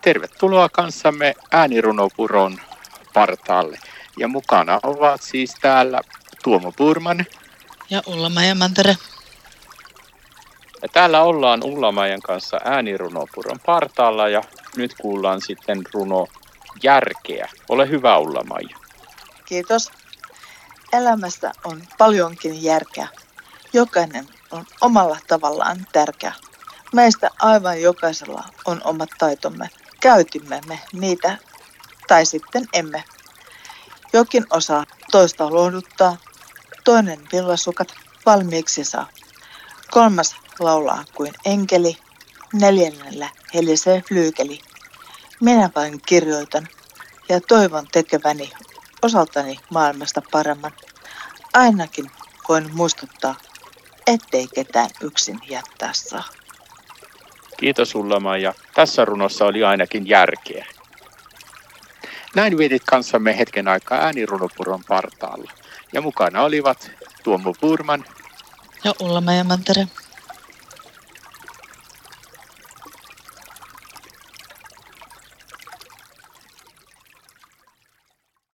Tervetuloa kanssamme äänirunopuron partaalle. Ja mukana ovat siis täällä Tuomo Purman. Ja Ulla Mantere. Ja täällä ollaan Ullamajan kanssa äänirunopuron partaalla ja nyt kuullaan sitten runo Järkeä. Ole hyvä Ullamaja. Kiitos. Elämästä on paljonkin järkeä. Jokainen on omalla tavallaan tärkeä. Meistä aivan jokaisella on omat taitomme. Käytimme me niitä tai sitten emme. Jokin osaa toista lohduttaa, toinen villasukat valmiiksi saa. Kolmas laulaa kuin enkeli, neljännellä helisee flyykeli. Minä vain kirjoitan ja toivon tekeväni osaltani maailmasta paremman. Ainakin voin muistuttaa, ettei ketään yksin jättää saa. Kiitos Ullama ja tässä runossa oli ainakin järkeä. Näin vietit kanssamme hetken aikaa äänirunopuron partaalla. Ja mukana olivat Tuomo Purman ja Ulla Mantere.